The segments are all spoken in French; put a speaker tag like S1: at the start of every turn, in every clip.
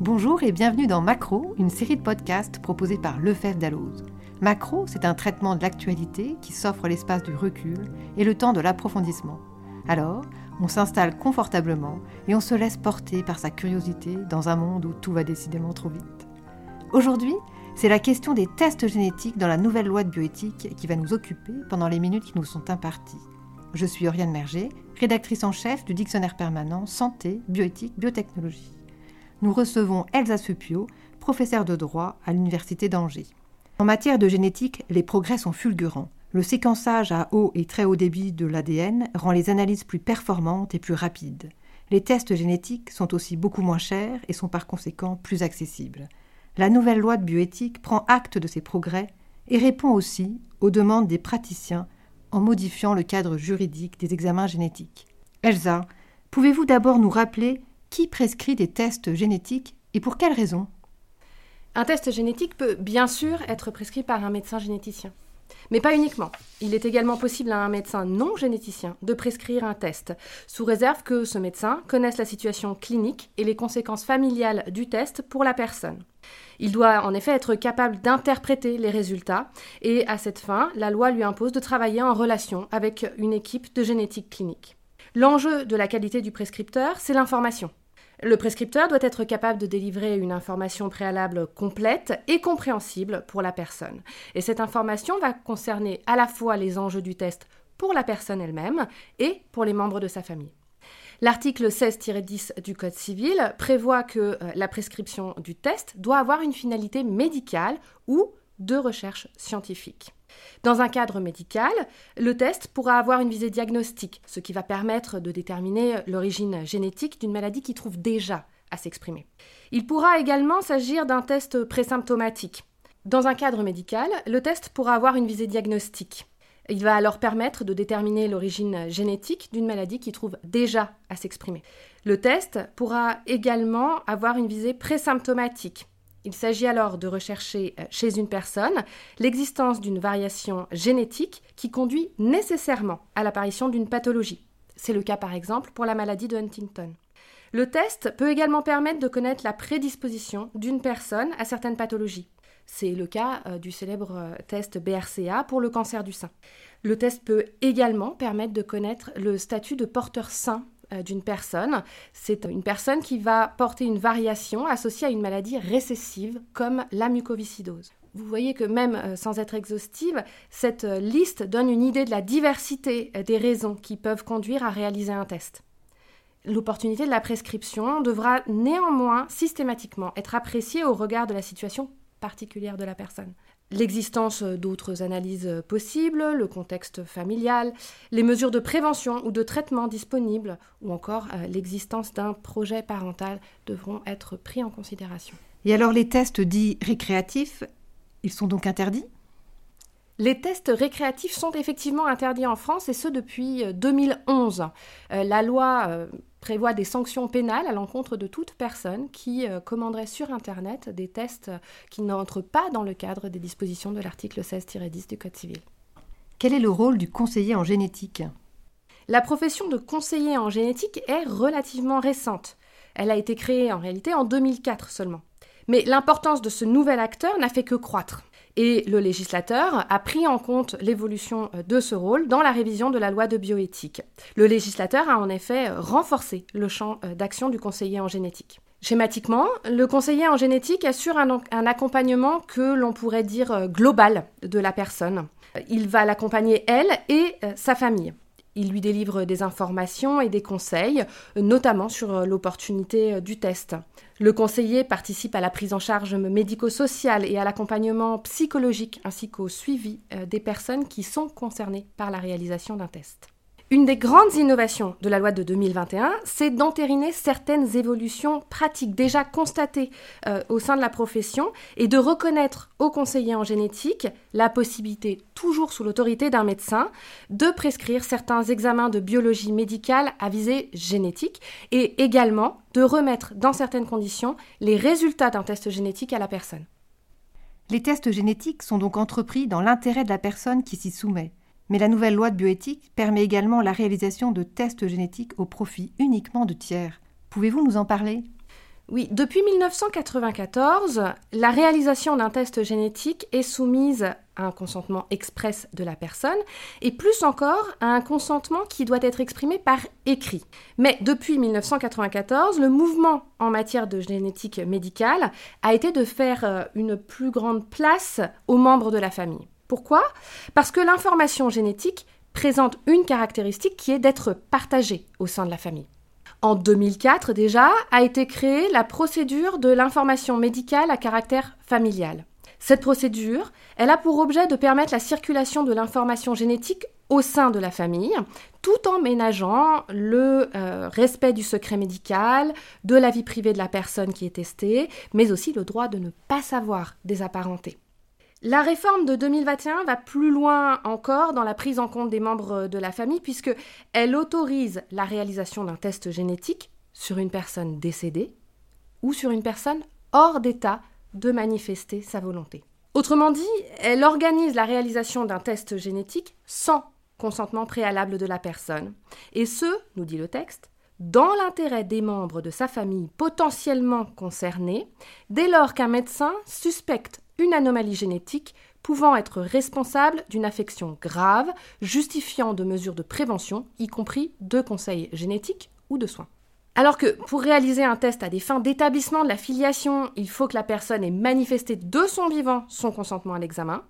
S1: Bonjour et bienvenue dans Macro, une série de podcasts proposée par Lefebvre Dalloz. Macro, c'est un traitement de l'actualité qui s'offre l'espace du recul et le temps de l'approfondissement. Alors, on s'installe confortablement et on se laisse porter par sa curiosité dans un monde où tout va décidément trop vite. Aujourd'hui, c'est la question des tests génétiques dans la nouvelle loi de bioéthique qui va nous occuper pendant les minutes qui nous sont imparties. Je suis Oriane Merger, rédactrice en chef du dictionnaire permanent Santé, Bioéthique, Biotechnologie. Nous recevons Elsa Supio, professeure de droit à l'Université d'Angers. En matière de génétique, les progrès sont fulgurants. Le séquençage à haut et très haut débit de l'ADN rend les analyses plus performantes et plus rapides. Les tests génétiques sont aussi beaucoup moins chers et sont par conséquent plus accessibles. La nouvelle loi de bioéthique prend acte de ces progrès et répond aussi aux demandes des praticiens en modifiant le cadre juridique des examens génétiques. Elsa, pouvez-vous d'abord nous rappeler qui prescrit des tests génétiques et pour quelles raisons
S2: Un test génétique peut bien sûr être prescrit par un médecin généticien. Mais pas uniquement. Il est également possible à un médecin non généticien de prescrire un test, sous réserve que ce médecin connaisse la situation clinique et les conséquences familiales du test pour la personne. Il doit en effet être capable d'interpréter les résultats et à cette fin, la loi lui impose de travailler en relation avec une équipe de génétique clinique. L'enjeu de la qualité du prescripteur, c'est l'information. Le prescripteur doit être capable de délivrer une information préalable complète et compréhensible pour la personne. Et cette information va concerner à la fois les enjeux du test pour la personne elle-même et pour les membres de sa famille. L'article 16-10 du Code civil prévoit que euh, la prescription du test doit avoir une finalité médicale ou de recherche scientifique. Dans un cadre médical, le test pourra avoir une visée diagnostique, ce qui va permettre de déterminer l'origine génétique d'une maladie qui trouve déjà à s'exprimer. Il pourra également s'agir d'un test présymptomatique. Dans un cadre médical, le test pourra avoir une visée diagnostique. Il va alors permettre de déterminer l'origine génétique d'une maladie qui trouve déjà à s'exprimer. Le test pourra également avoir une visée présymptomatique. Il s'agit alors de rechercher euh, chez une personne l'existence d'une variation génétique qui conduit nécessairement à l'apparition d'une pathologie. C'est le cas par exemple pour la maladie de Huntington. Le test peut également permettre de connaître la prédisposition d'une personne à certaines pathologies. C'est le cas euh, du célèbre euh, test BRCA pour le cancer du sein. Le test peut également permettre de connaître le statut de porteur sain d'une personne. C'est une personne qui va porter une variation associée à une maladie récessive comme la mucoviscidose. Vous voyez que même sans être exhaustive, cette liste donne une idée de la diversité des raisons qui peuvent conduire à réaliser un test. L'opportunité de la prescription devra néanmoins systématiquement être appréciée au regard de la situation particulière de la personne. L'existence d'autres analyses possibles, le contexte familial, les mesures de prévention ou de traitement disponibles, ou encore euh, l'existence d'un projet parental devront être pris en considération.
S1: Et alors les tests dits récréatifs, ils sont donc interdits?
S2: Les tests récréatifs sont effectivement interdits en France et ce depuis 2011. Euh, euh, la loi prévoit des sanctions pénales à l'encontre de toute personne qui euh, commanderait sur Internet des tests qui n'entrent pas dans le cadre des dispositions de l'article 16-10 du Code civil.
S1: Quel est le rôle du conseiller en génétique?
S2: La profession de conseiller en génétique est relativement récente. Elle a été créée en réalité en 2004 seulement. Mais l'importance de ce nouvel acteur n'a fait que croître. Et le législateur a pris en compte l'évolution euh, de ce rôle dans la révision de la loi de bioéthique. Le législateur a en effet renforcé le champ euh, d'action du conseiller en génétique. Schématiquement, le conseiller en génétique assure un, accompagnement que l'on pourrait dire euh, global de la personne. Il va l'accompagner, elle, et sa famille. Il lui délivre des informations et des conseils, notamment sur l'opportunité du test. Le conseiller participe à la prise en charge médico-sociale et à l'accompagnement psychologique ainsi qu'au suivi euh, des personnes qui sont concernées par la réalisation d'un test. Une des grandes innovations de la loi de 2021, c'est d'entériner certaines évolutions pratiques déjà constatées euh, au sein de la profession et de reconnaître aux conseillers en génétique la possibilité, toujours sous l'autorité d'un médecin, de prescrire certains examens de biologie médicale à visée génétique et également de remettre dans certaines conditions les résultats d'un test génétique à la personne.
S1: Les tests génétiques sont donc entrepris dans l'intérêt de la personne qui s'y soumet. Mais la nouvelle loi de bioéthique permet également la réalisation de tests génétiques au profit uniquement de tiers. Pouvez-vous nous en parler?
S2: Oui, depuis 1994, la réalisation d'un test génétique est soumise à un consentement express de la personne et plus encore à un consentement qui doit être exprimé par écrit. Mais depuis 1994, le mouvement en matière de génétique médicale a été de faire euh, une plus grande place aux membres de la famille. Pourquoi? Parce que l'information génétique présente une caractéristique qui est d'être partagée au sein de la famille. En 2004 déjà a été créée la procédure de l'information médicale à caractère familial. Cette procédure, elle a pour objet de permettre la circulation de l'information génétique au sein de la famille, tout en ménageant le euh, respect du secret médical, de la vie privée de la personne qui est testée, mais aussi le droit de ne pas savoir des apparentés. La réforme de 2021 va plus loin encore dans la prise en compte des membres de la famille puisque elle autorise la réalisation d'un test génétique sur une personne décédée ou sur une personne hors d'état de manifester sa volonté. Autrement dit, elle organise la réalisation d'un test génétique sans consentement préalable de la personne. Et ce, nous dit le texte, dans l'intérêt des membres de sa famille potentiellement concernés, dès lors qu'un médecin suspecte une anomalie génétique pouvant être responsable d'une affection grave, justifiant de mesures de prévention, y compris de conseils génétiques ou de soins. Alors que pour réaliser un test à des fins d'établissement de la filiation, il faut que la personne ait manifesté de son vivant son consentement à l'examen,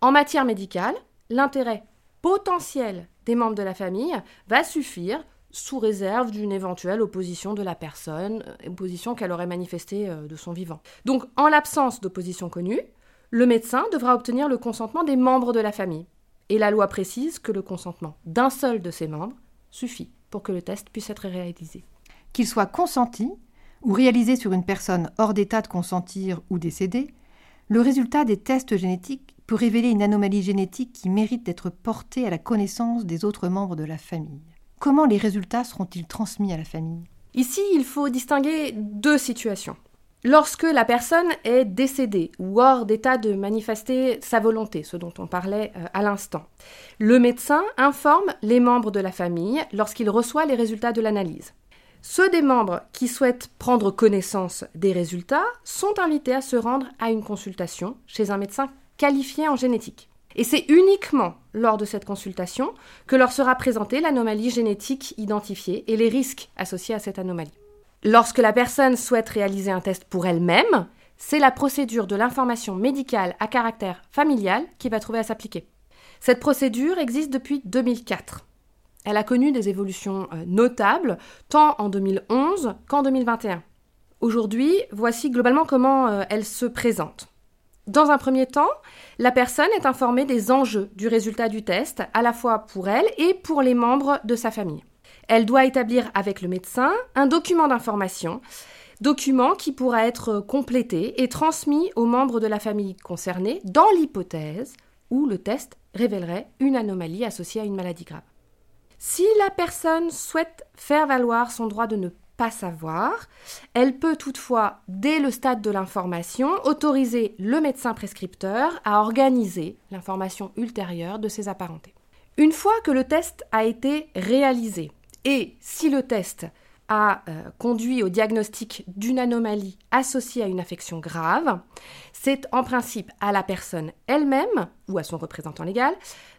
S2: en matière médicale, l'intérêt potentiel des membres de la famille va suffire sous réserve d'une éventuelle opposition de la personne, euh, opposition qu'elle aurait manifestée euh, de son vivant. Donc, en l'absence d'opposition connue, le médecin devra obtenir le consentement des membres de la famille. Et la loi précise que le consentement d'un seul de ses membres suffit pour que le test puisse être réalisé.
S1: Qu'il soit consenti ou réalisé sur une personne hors d'état de consentir ou décédée, le résultat des tests génétiques peut révéler une anomalie génétique qui mérite d'être portée à la connaissance des autres membres de la famille. Comment les résultats seront-ils transmis à la famille?
S2: Ici, il faut distinguer deux situations. Lorsque la personne est décédée ou hors d'état de manifester sa volonté, ce dont on parlait euh, à l'instant, le médecin informe les membres de la famille lorsqu'il reçoit les résultats de l'analyse. Ceux des membres qui souhaitent prendre connaissance des résultats sont invités à se rendre à une consultation chez un médecin qualifié en génétique. Et c'est uniquement lors de cette consultation que leur sera présentée l'anomalie génétique identifiée et les risques associés à cette anomalie. Lorsque la personne souhaite réaliser un test pour elle-même, c'est la procédure de l'information médicale à caractère familial qui va trouver à s'appliquer. Cette procédure existe depuis 2004. Elle a connu des évolutions euh, notables, tant en 2011 qu'en 2021. Aujourd'hui, voici globalement comment euh, elle se présente. Dans un premier temps, la personne est informée des enjeux du résultat du test, à la fois pour elle et pour les membres de sa famille. Elle doit établir avec le médecin un document d'information, document qui pourra être complété et transmis aux membres de la famille concernée dans l'hypothèse où le test révélerait une anomalie associée à une maladie grave. Si la personne souhaite faire valoir son droit de ne pas savoir. Elle peut toutefois, dès le stade de l'information, autoriser le médecin prescripteur à organiser l'information ultérieure de ses apparentés. Une fois que le test a été réalisé, et si le test a euh, conduit au diagnostic d'une anomalie associée à une affection grave, c'est en principe à la personne elle-même ou à son représentant légal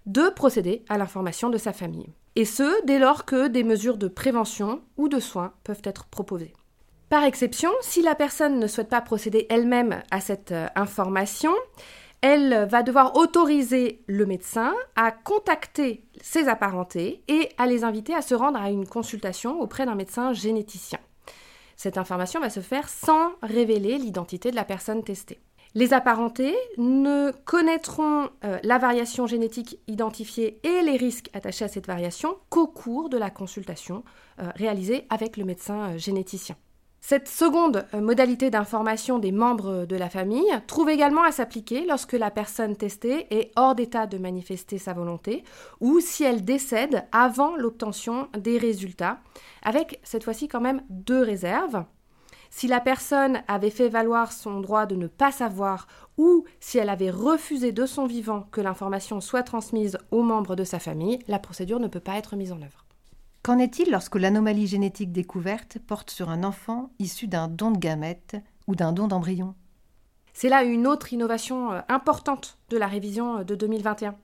S2: de procéder à l'information de sa famille et ce, dès lors que des mesures de prévention ou de soins peuvent être proposées. Par exception, si la personne ne souhaite pas procéder elle-même à cette euh, information, elle va devoir autoriser le médecin à contacter ses apparentés et à les inviter à se rendre à une consultation auprès d'un médecin généticien. Cette information va se faire sans révéler l'identité de la personne testée. Les apparentés ne connaîtront euh, la variation génétique identifiée et les risques attachés à cette variation qu'au cours de la consultation euh, réalisée avec le médecin euh, généticien. Cette seconde modalité d'information des membres de la famille trouve également à s'appliquer lorsque la personne testée est hors d'état de manifester sa volonté ou si elle décède avant l'obtention des résultats, avec cette fois-ci quand même deux réserves. Si la personne avait fait valoir son droit de ne pas savoir ou si elle avait refusé de son vivant que l'information soit transmise aux membres de sa famille, la procédure ne peut pas être mise en œuvre.
S1: Qu'en est-il lorsque l'anomalie génétique découverte porte sur un enfant issu d'un don de gamètes ou d'un don d'embryon?
S2: C'est là une autre innovation euh, importante de la révision euh, de 2021.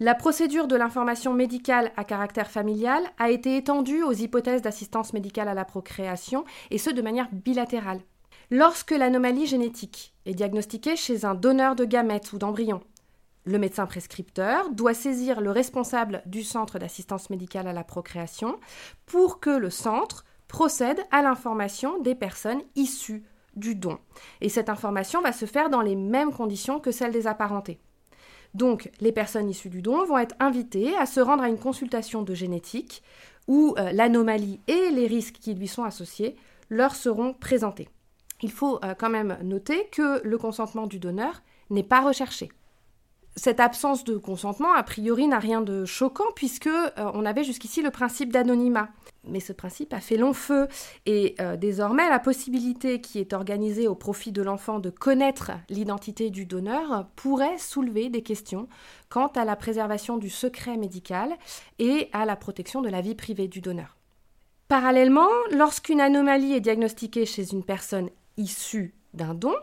S2: La procédure de l'information médicale à caractère familial a été étendue aux hypothèses d'assistance médicale à la procréation, et ce de manière bilatérale. Lorsque l'anomalie génétique est diagnostiquée chez un donneur de gamètes ou d'embryons, le médecin prescripteur doit saisir le responsable du centre d'assistance médicale à la procréation pour que le centre procède à l'information des personnes issues du don. Et cette information va se faire dans les mêmes conditions que celles des apparentés. Donc, les personnes issues du don vont être invitées à se rendre à une consultation de génétique où euh, l'anomalie et les risques qui lui sont associés leur seront présentés. Il faut euh, quand même noter que le consentement du donneur n'est pas recherché cette absence de consentement, a priori, n'a rien de choquant puisque euh, on avait jusqu'ici le principe d'anonymat. Mais ce principe a fait long feu et euh, désormais la possibilité qui est organisée au profit de l'enfant de connaître l'identité du donneur pourrait soulever des questions quant à la préservation du secret médical et à la protection de la vie privée du donneur. Parallèlement, lorsqu'une anomalie est diagnostiquée chez une personne issue d'un don,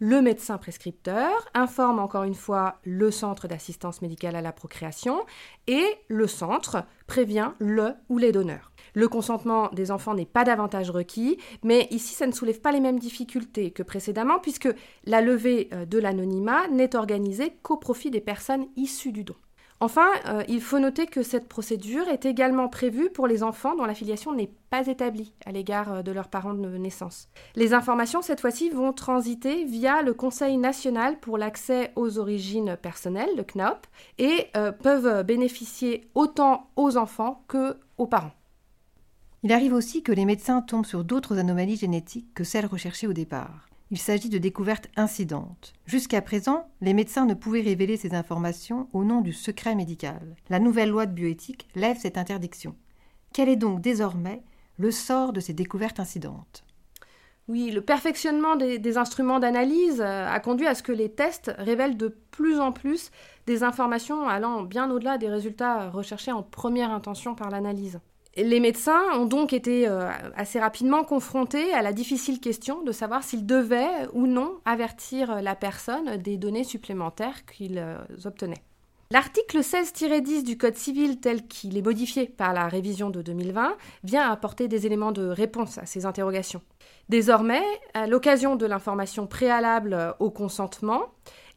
S2: le médecin prescripteur informe encore une fois le centre d'assistance médicale à la procréation et le centre prévient le ou les donneurs. Le consentement des enfants n'est pas davantage requis, mais ici ça ne soulève pas les mêmes difficultés que précédemment puisque la levée euh, de l'anonymat n'est organisée qu'au profit des personnes issues du don. Enfin, euh, il faut noter que cette procédure est également prévue pour les enfants dont la filiation n'est pas établie à l'égard euh, de leurs parents de naissance. Les informations, cette fois-ci, vont transiter via le Conseil national pour l'accès aux origines personnelles, le CNOP, et euh, peuvent bénéficier autant aux enfants que aux parents.
S1: Il arrive aussi que les médecins tombent sur d'autres anomalies génétiques que celles recherchées au départ. Il s'agit de découvertes incidentes. Jusqu'à présent, les médecins ne pouvaient révéler ces informations au nom du secret médical. La nouvelle loi de bioéthique lève cette interdiction. Quel est donc désormais le sort de ces découvertes incidentes?
S2: Oui, le perfectionnement des, instruments d'analyse euh, a conduit à ce que les tests révèlent de plus en plus des informations allant bien au-delà des résultats recherchés en première intention par l'analyse. Les médecins ont donc été euh, assez rapidement confrontés à la difficile question de savoir s'ils devaient ou non avertir la personne des données supplémentaires qu'ils euh, obtenaient. L'article 16-10 du Code civil tel qu'il est modifié par la révision de 2020 vient apporter des éléments de réponse à ces interrogations. Désormais, à l'occasion de l'information préalable au consentement,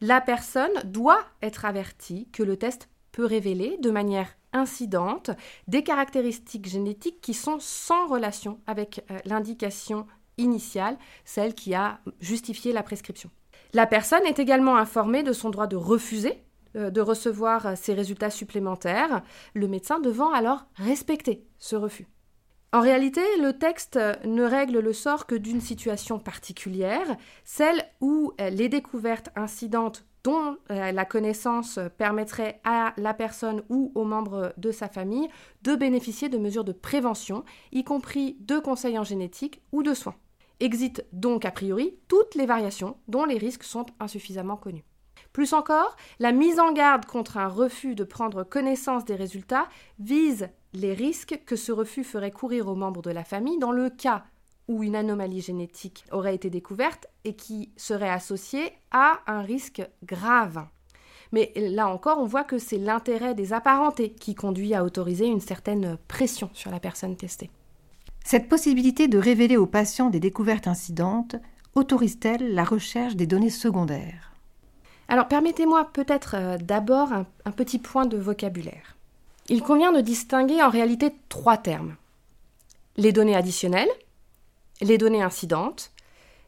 S2: la personne doit être avertie que le test peut révéler de manière incidente des caractéristiques génétiques qui sont sans relation avec euh, l'indication initiale, celle qui a justifié la prescription. La personne est également informée de son droit de refuser euh, de recevoir euh, ces résultats supplémentaires, le médecin devant alors respecter ce refus. En réalité, le texte ne règle le sort que d'une situation particulière, celle où les découvertes incidentes dont euh, la connaissance permettrait à la personne ou aux membres de sa famille de bénéficier de mesures de prévention, y compris de conseils en génétique ou de soins. Exit donc a priori toutes les variations dont les risques sont insuffisamment connus. Plus encore, la mise en garde contre un refus de prendre connaissance des résultats vise les risques que ce refus ferait courir aux membres de la famille dans le cas où une anomalie génétique aurait été découverte et qui serait associée à un risque grave. Mais là encore, on voit que c'est l'intérêt des apparentés qui conduit à autoriser une certaine pression sur la personne testée.
S1: Cette possibilité de révéler aux patients des découvertes incidentes autorise-t-elle la recherche des données secondaires?
S2: Alors permettez-moi peut-être euh, d'abord un, un petit point de vocabulaire. Il convient de distinguer en réalité trois termes. Les données additionnelles, les données incidentes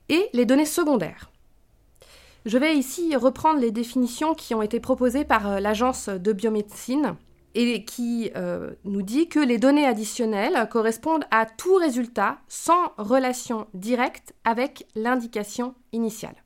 S2: et les données secondaires. Je vais ici reprendre les définitions qui ont été proposées par euh, l'Agence de biomédecine et qui euh, nous dit que les données additionnelles correspondent à tout résultat sans relation directe avec l'indication initiale.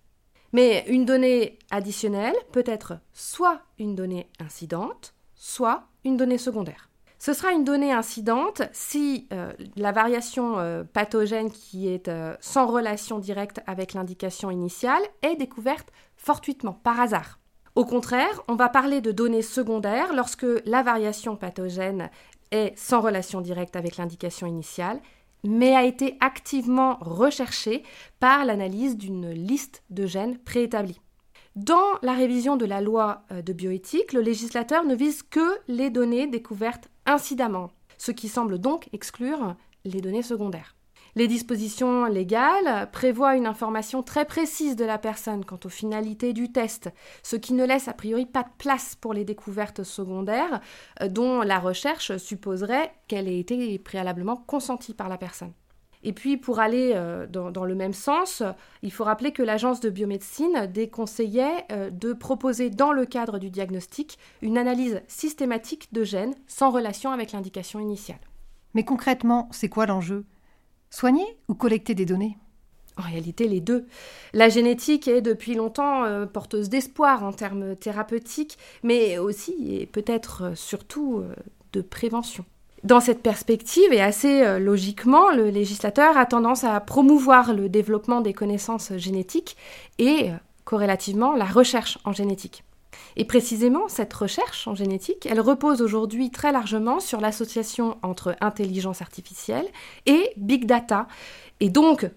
S2: Mais une donnée additionnelle peut être soit une donnée incidente, soit une donnée secondaire. Ce sera une donnée incidente si euh, la variation euh, pathogène qui est euh, sans relation directe avec l'indication initiale est découverte fortuitement, par hasard. Au contraire, on va parler de données secondaires lorsque la variation pathogène est sans relation directe avec l'indication initiale, mais a été activement recherché par l'analyse d'une liste de gènes préétablis. Dans la révision de la loi de bioéthique, le législateur ne vise que les données découvertes incidemment, ce qui semble donc exclure les données secondaires. Les dispositions légales prévoient une information très précise de la personne quant aux finalités du test, ce qui ne laisse a priori pas de place pour les découvertes secondaires euh, dont la recherche supposerait qu'elle ait été préalablement consentie par la personne. Et puis, pour aller euh, dans, le même sens, il faut rappeler que l'Agence de biomédecine déconseillait euh, de proposer, dans le cadre du diagnostic, une analyse systématique de gènes sans relation avec l'indication initiale.
S1: Mais concrètement, c'est quoi l'enjeu? Soigner ou collecter des données?
S2: En réalité, les deux. La génétique est depuis longtemps euh, porteuse d'espoir en termes thérapeutiques, mais aussi et peut-être surtout de prévention. Dans cette perspective, et assez euh, logiquement, le législateur a tendance à promouvoir le développement des connaissances génétiques et, euh, corrélativement, la recherche en génétique. Et précisément, cette recherche en génétique, elle repose aujourd'hui très largement sur l'association entre intelligence artificielle et big data, et donc,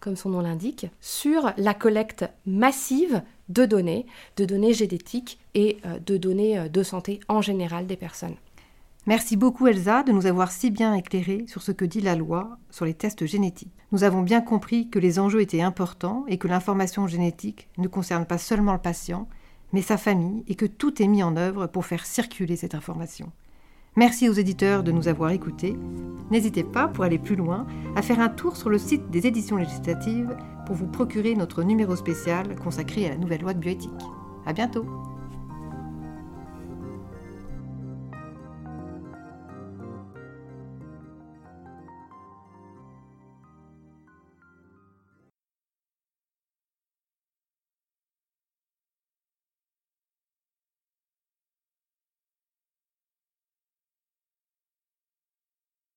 S2: comme son nom l'indique, sur la collecte massive de données, de données génétiques et euh, de données de santé en général des personnes.
S1: Merci beaucoup Elsa de nous avoir si bien éclairé sur ce que dit la loi sur les tests génétiques. Nous avons bien compris que les enjeux étaient importants et que l'information génétique ne concerne pas seulement le patient, mais sa famille et que tout est mis en œuvre pour faire circuler cette information. Merci aux éditeurs de nous avoir écoutés. N'hésitez pas, pour aller plus loin, à faire un tour sur le site des éditions législatives pour vous procurer notre numéro spécial consacré à la nouvelle loi de bioéthique. À bientôt!